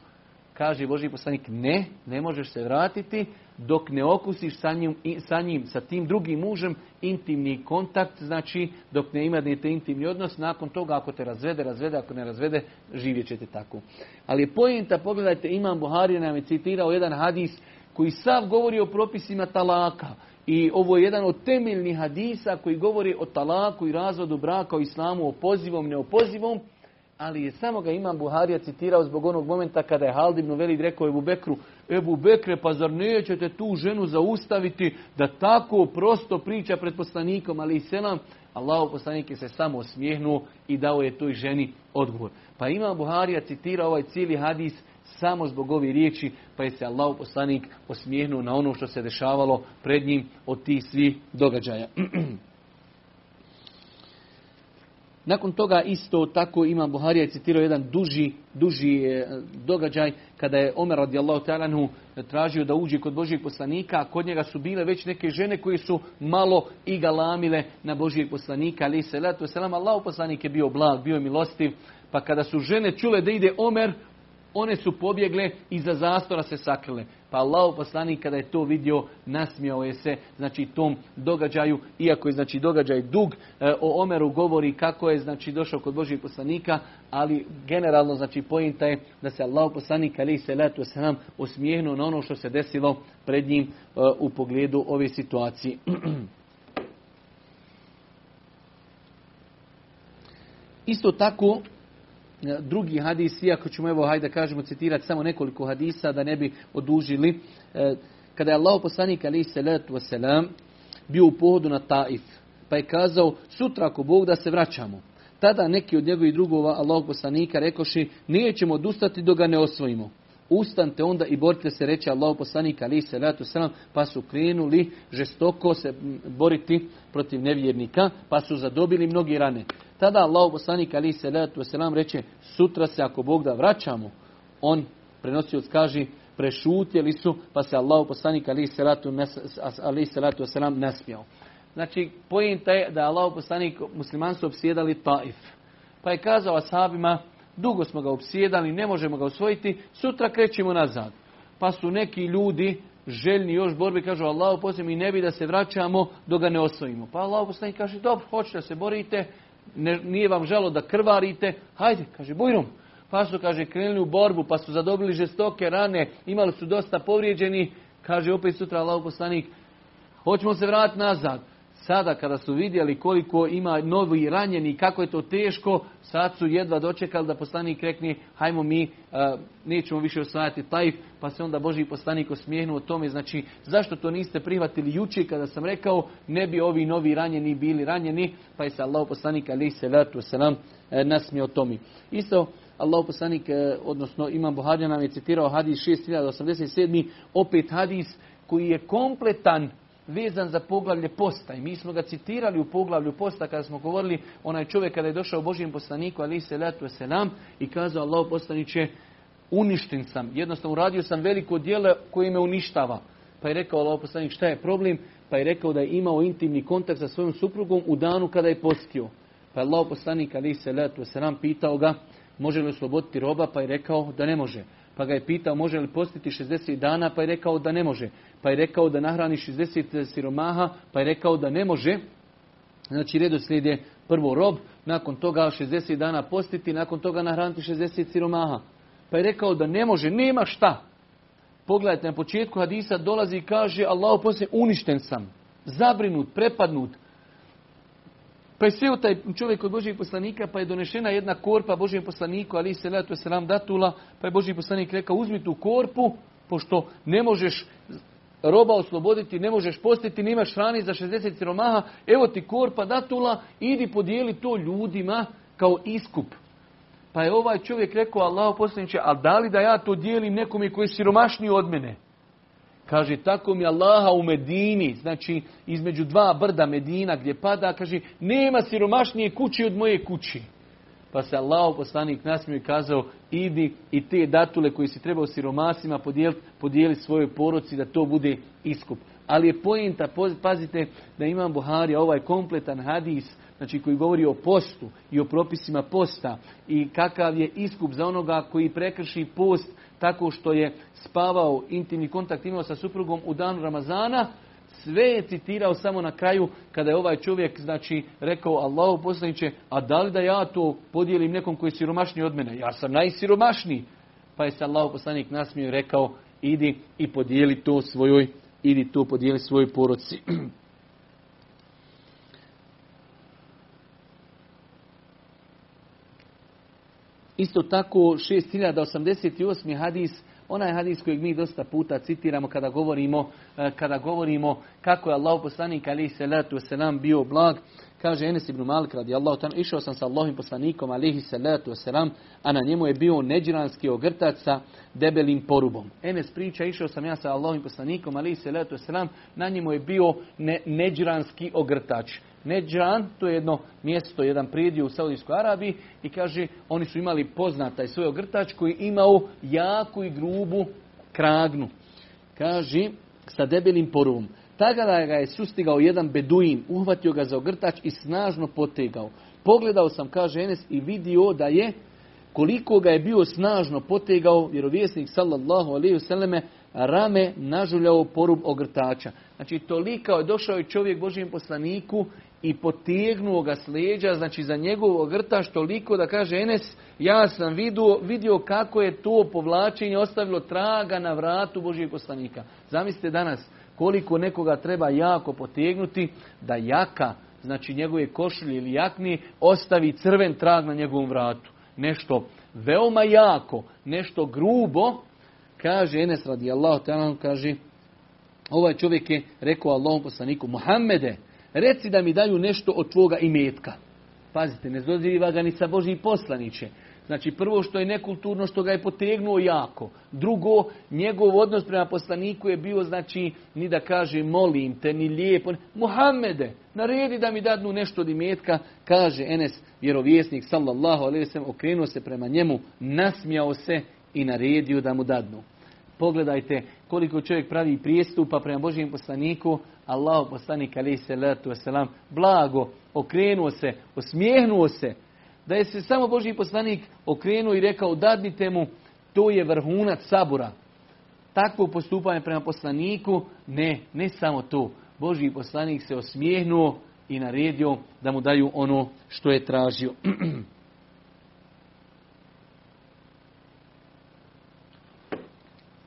Kaže Boži poslanik, ne, ne možeš se vratiti dok ne okusiš sa njim, sa njim, sa tim drugim mužem intimni kontakt, znači dok ne imate intimni odnos, nakon toga ako te razvede, razvede, ako ne razvede, živjet ćete tako. Ali je pojenta, pogledajte, Imam Buhari nam je citirao jedan hadis koji sav govori o propisima talaka. I ovo je jedan od temeljnih hadisa koji govori o talaku i razvodu braka u islamu, o pozivom, neopozivom, ali je samo ga Imam Buharija citirao zbog onog momenta kada je Hald ibn Velid rekao Ebu Bekru, Ebu Bekre, pa zar nećete tu ženu zaustaviti da tako prosto priča pred poslanikom, ali i selam, Allah poslanik je se samo osmijehnuo i dao je toj ženi odgovor. Pa Imam Buharija citira ovaj cijeli hadis samo zbog ove riječi, pa je se Allah poslanik osmijehnuo na ono što se dešavalo pred njim od tih svih događaja. Nakon toga isto tako ima Buharija citirao jedan duži, duži e, događaj kada je Omer radijallahu ta'ala tražio da uđe kod Božijeg poslanika, a kod njega su bile već neke žene koje su malo i galamile na Božijeg poslanika, ali se letu selam, Allah poslanik je bio blag, bio milostiv, pa kada su žene čule da ide Omer, one su pobjegle i za zastora se sakrile. Pa Allah poslanik kada je to vidio nasmijao je se znači tom događaju, iako je znači događaj dug, e, o Omeru govori kako je znači došao kod Božih poslanika, ali generalno znači pojenta je da se Allah poslanik ali se letu nam osmijehnuo na ono što se desilo pred njim e, u pogledu ove situacije. Isto tako drugi hadis, iako ćemo evo, hajde kažemo, citirati samo nekoliko hadisa da ne bi odužili. E, kada je Allah poslanik ali se letu wasalam bio u pohodu na Taif, pa je kazao sutra ako Bog da se vraćamo. Tada neki od njegovih drugova Allah poslanika rekoši nećemo odustati dok ga ne osvojimo. Ustantite onda i borite se, reći Allah poslanik ali se letu selam, pa su krenuli žestoko se boriti protiv nevjernika, pa su zadobili mnogi rane. Tada Allah poslanik ali se letu selam reče, sutra se ako Bog da vraćamo, on prenosio kaže, prešutjeli su, pa se Allah poslanik ali se letu selam nasmijao. Znači, pojenta je da je Allah poslanik musliman obsjedali Taif. Pa je kazao ashabima, dugo smo ga obsjedali, ne možemo ga osvojiti, sutra krećemo nazad. Pa su neki ljudi željni još borbe, kažu Allah poslije mi ne bi da se vraćamo dok ga ne osvojimo. Pa Allah poslanik kaže, dobro, hoćete da se borite, nije vam žalo da krvarite, hajde, kaže, bujrom. Pa su, kaže, krenuli u borbu, pa su zadobili žestoke rane, imali su dosta povrijeđeni, kaže opet sutra Allah poslanik, hoćemo se vratiti nazad. Sada kada su vidjeli koliko ima novi ranjeni, kako je to teško, sad su jedva dočekali da poslanik rekne hajmo mi, nećemo više osvajati tajf, pa se onda Boži poslanik osmijehnuo tome, znači zašto to niste prihvatili juče kada sam rekao ne bi ovi novi ranjeni bili ranjeni, pa je se Allah poslanik ali se vratu se nam nasmio tome. Isto Allah poslanik, odnosno Imam Buhadja nam je citirao hadis 6087. opet hadis koji je kompletan vezan za poglavlje posta. I mi smo ga citirali u poglavlju posta kada smo govorili onaj čovjek kada je došao Božijem poslaniku ali se letu selam i kazao Allah poslaniće uništen sam. Jednostavno uradio sam veliko djelo koje me uništava. Pa je rekao Allah poslanik šta je problem? Pa je rekao da je imao intimni kontakt sa svojom suprugom u danu kada je postio. Pa je Allah poslanik ali se letu selam pitao ga može li osloboditi roba? Pa je rekao da ne može. Pa ga je pitao može li postiti 60 dana, pa je rekao da ne može. Pa je rekao da nahrani 60 siromaha, pa je rekao da ne može. Znači redoslijed je prvo rob, nakon toga 60 dana postiti, nakon toga nahraniti 60 siromaha. Pa je rekao da ne može, nema šta. Pogledajte, na početku hadisa dolazi i kaže Allah poslije uništen sam, zabrinut, prepadnut, pa je sve taj čovjek od Božijeg poslanika, pa je donešena jedna korpa Božijem poslaniku, ali se letu se nam datula, pa je Božji poslanik rekao, uzmi tu korpu, pošto ne možeš roba osloboditi, ne možeš postiti, nemaš hrani za 60 siromaha, evo ti korpa datula, idi podijeli to ljudima kao iskup. Pa je ovaj čovjek rekao, Allah poslaniče, a da li da ja to dijelim nekome koji je siromašniji od mene? Kaže, tako mi Allaha u Medini, znači između dva brda Medina gdje pada, kaže, nema siromašnije kući od moje kući. Pa se Allah poslanik nasmio i kazao, idi i te datule koji si trebao siromasima podijeliti, podijeli svojoj poroci da to bude iskup. Ali je pojenta, pazite, da imam Buharija ovaj kompletan hadis, znači koji govori o postu i o propisima posta i kakav je iskup za onoga koji prekrši post tako što je spavao, intimni kontakt imao sa suprugom u danu Ramazana, sve je citirao samo na kraju kada je ovaj čovjek znači rekao Allahu poslaniče, a da li da ja to podijelim nekom koji je siromašniji od mene? Ja sam najsiromašniji. Pa je se Allahu poslanik nasmio i rekao idi i podijeli to svojoj, idi to podijeli svojoj poroci. Isto tako 6088. hadis, onaj hadis kojeg mi dosta puta citiramo kada govorimo, e, kada govorimo kako je Allah poslanik ali salatu wasalam bio blag. Kaže Enes ibn Malik radijallahu ta'ala, išao sam sa Allahim poslanikom alihi salatu wasalam, a na njemu je bio neđranski ogrtac sa debelim porubom. Enes priča, išao sam ja sa Allahim poslanikom alihi salatu wasalam, na njemu je bio ne, neđranski ogrtač. Neđan, to je jedno mjesto, jedan prijedio u Saudijskoj Arabiji i kaže, oni su imali poznataj svoj ogrtač koji imao jaku i grubu kragnu. Kaže, sa debelim poruvom. Tada ga je sustigao jedan beduin, uhvatio ga za ogrtač i snažno potegao. Pogledao sam, kaže Enes, i vidio da je koliko ga je bio snažno potegao vjerovjesnik sallallahu alaihi vseleme rame nažuljao porub ogrtača. Znači toliko je došao i čovjek Božijem poslaniku i potegnuo ga s leđa, znači za njegov ogrtač toliko da kaže Enes, ja sam vidio, vidio kako je to povlačenje ostavilo traga na vratu Božijeg poslanika. Zamislite danas koliko nekoga treba jako potegnuti da jaka, znači njegove košulje ili jakni, ostavi crven trag na njegovom vratu. Nešto veoma jako, nešto grubo, kaže Enes radijallahu ta'ala, kaže, ovaj čovjek je rekao Allahom poslaniku, Muhammede, reci da mi daju nešto od tvoga imetka. Pazite, ne zdoziva ga ni sa Božji poslaniće. Znači prvo što je nekulturno što ga je potegnuo jako. Drugo, njegov odnos prema poslaniku je bio znači ni da kaže molim te, ni lijepo. Muhammede, naredi da mi dadnu nešto od imetka, kaže Enes, vjerovjesnik sallallahu alaihi sallam, okrenuo se prema njemu, nasmijao se i naredio da mu dadnu. Pogledajte koliko čovjek pravi prijestupa prema Božijem poslaniku, Allah poslanik alaih salatu wasalam, blago, okrenuo se, osmijehnuo se. Da je se samo Božji poslanik okrenuo i rekao dadnite mu, to je vrhunac sabora. Takvo postupanje prema poslaniku, ne, ne samo to. Božji poslanik se osmijehnuo i naredio da mu daju ono što je tražio.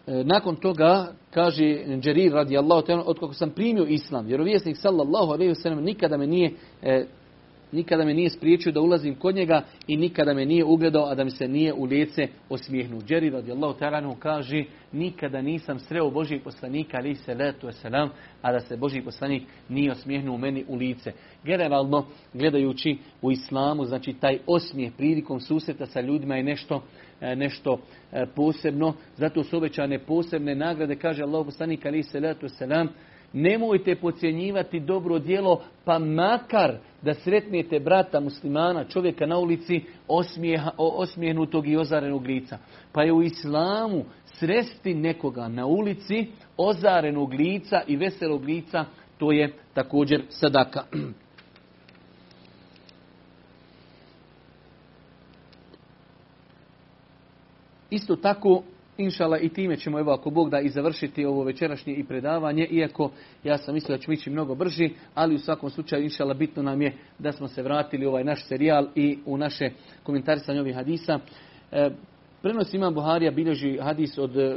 E, nakon toga kaže Džerir radijallahu ta'ala od kako sam primio islam, vjerovjesnik sallallahu alejhi ve sellem nikada me nije e, nikada me nije spriječio da ulazim kod njega i nikada me nije ugledao, a da mi se nije u lice osmijehnuo. Džerir radijallahu ta'ala kaže nikada nisam sreo Božijeg poslanika ali se letu selam, a da se Božji poslanik nije osmijehnuo meni u lice. Generalno, gledajući u islamu, znači taj osmijeh prilikom susreta sa ljudima je nešto E, nešto e, posebno. Zato su obećane posebne nagrade. Kaže Allah poslanik ali se letu selam, nemojte pocijenjivati dobro djelo, pa makar da sretnete brata muslimana, čovjeka na ulici, osmijeha, osmijehnutog i ozarenog lica. Pa je u islamu sresti nekoga na ulici, ozarenog lica i veselog lica, to je također sadaka. Isto tako, inšala i time ćemo, evo ako Bog da, i završiti ovo večerašnje i predavanje, iako ja sam mislio da ćemo ići mnogo brži, ali u svakom slučaju, inšala, bitno nam je da smo se vratili u ovaj naš serijal i u naše komentarisanje ovih hadisa. E, prenos ima Buharija bilježi hadis od e,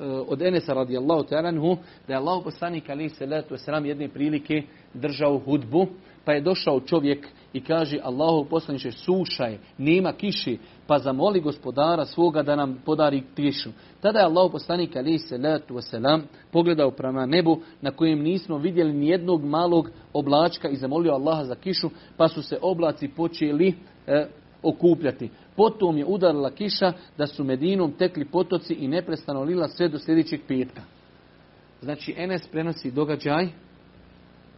od Enesa radijallahu ta'ala da je Allah poslanik ali se letu jedne prilike držao hudbu pa je došao čovjek i kaže Allahu poslaniče suša nema kiši, pa zamoli gospodara svoga da nam podari kišu. Tada je Allahu poslanik ali se letu wasalam pogledao prema nebu na kojem nismo vidjeli ni jednog malog oblačka i zamolio Allaha za kišu, pa su se oblaci počeli e, okupljati. Potom je udarila kiša da su Medinom tekli potoci i neprestano lila sve do sljedećeg petka. Znači Enes prenosi događaj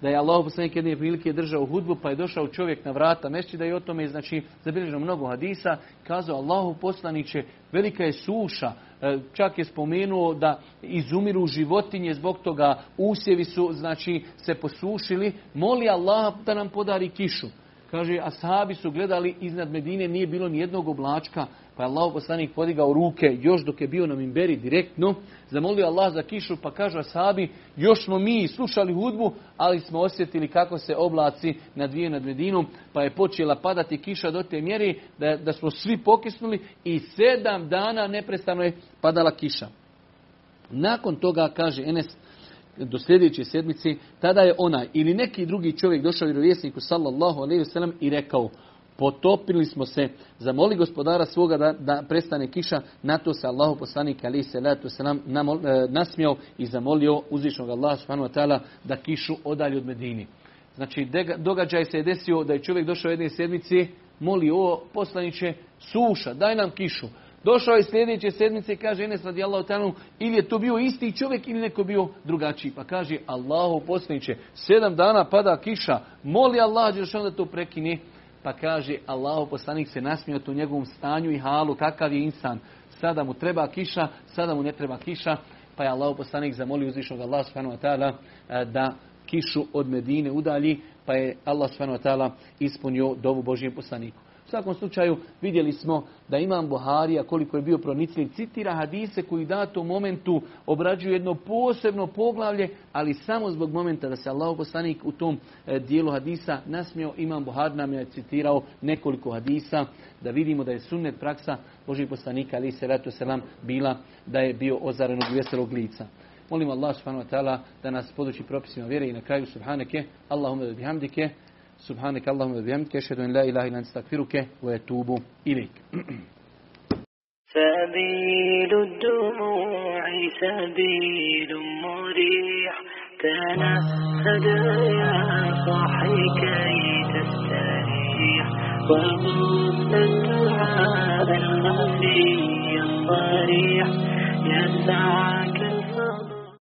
da je Allah poslanik jedne prilike držao hudbu, pa je došao čovjek na vrata da i o tome znači, zabilježeno mnogo hadisa, kazao Allahu poslaniće, velika je suša, e, čak je spomenuo da izumiru životinje, zbog toga usjevi su znači se posušili, moli Allah da nam podari kišu. Kaže, ashabi su gledali iznad Medine, nije bilo ni jednog oblačka, pa je Allah poslanik podigao ruke, još dok je bio na Mimberi direktno, zamolio Allah za kišu, pa kaže ashabi, još smo mi slušali hudbu, ali smo osjetili kako se oblaci nadvije nad Medinom, pa je počela padati kiša do te mjeri da, da smo svi pokisnuli i sedam dana neprestano je padala kiša. Nakon toga, kaže Enes, do sljedeće sedmice, tada je onaj ili neki drugi čovjek došao vjerovjesniku sallallahu alejhi ve i rekao: Potopili smo se, zamoli gospodara svoga da, da prestane kiša, na to se Allahu poslanik ali se letu se nam nasmijao i zamolio uzvišnog Allaha subhanahu wa ta'ala da kišu odalje od Medini. Znači događaj se je desio da je čovjek došao jedne sedmice, moli o poslaniće suša, daj nam kišu. Došao je sljedeće sedmice i kaže Enes radijallahu ta'ala ili je to bio isti čovjek ili neko bio drugačiji. Pa kaže Allahu poslaniće, sedam dana pada kiša, moli Allah da to prekine. Pa kaže Allahu poslanik se nasmio u njegovom stanju i halu kakav je insan. Sada mu treba kiša, sada mu ne treba kiša. Pa je Allahu poslanik zamolio uzvišnog Allah subhanahu wa ta'ala e, da kišu od Medine udalji, pa je Allah subhanahu wa ta'ala ispunio dovu Božijem poslaniku. U svakom slučaju vidjeli smo da imam Buharija koliko je bio pronicljiv, citira hadise koji datom momentu obrađuju jedno posebno poglavlje, ali samo zbog momenta da se Allah poslanik u tom e, dijelu hadisa nasmio, imam Buhar nam je citirao nekoliko hadisa da vidimo da je sunnet praksa Božih poslanika ali se ratu selam bila da je bio ozarenog veselog lica. Molim Allah subhanahu wa ta'ala da nas poduči propisima vjere i na kraju subhaneke, Allahumma bihamdike, سبحانك اللهم وبحمدك أشهد أن لا إله إلا أنت أستغفرك وأتوب إليك. سبيل الدموع سبيل مريح تنفد يا صاحي كي تستريح ومسند هذا الغفي الضريح يسعك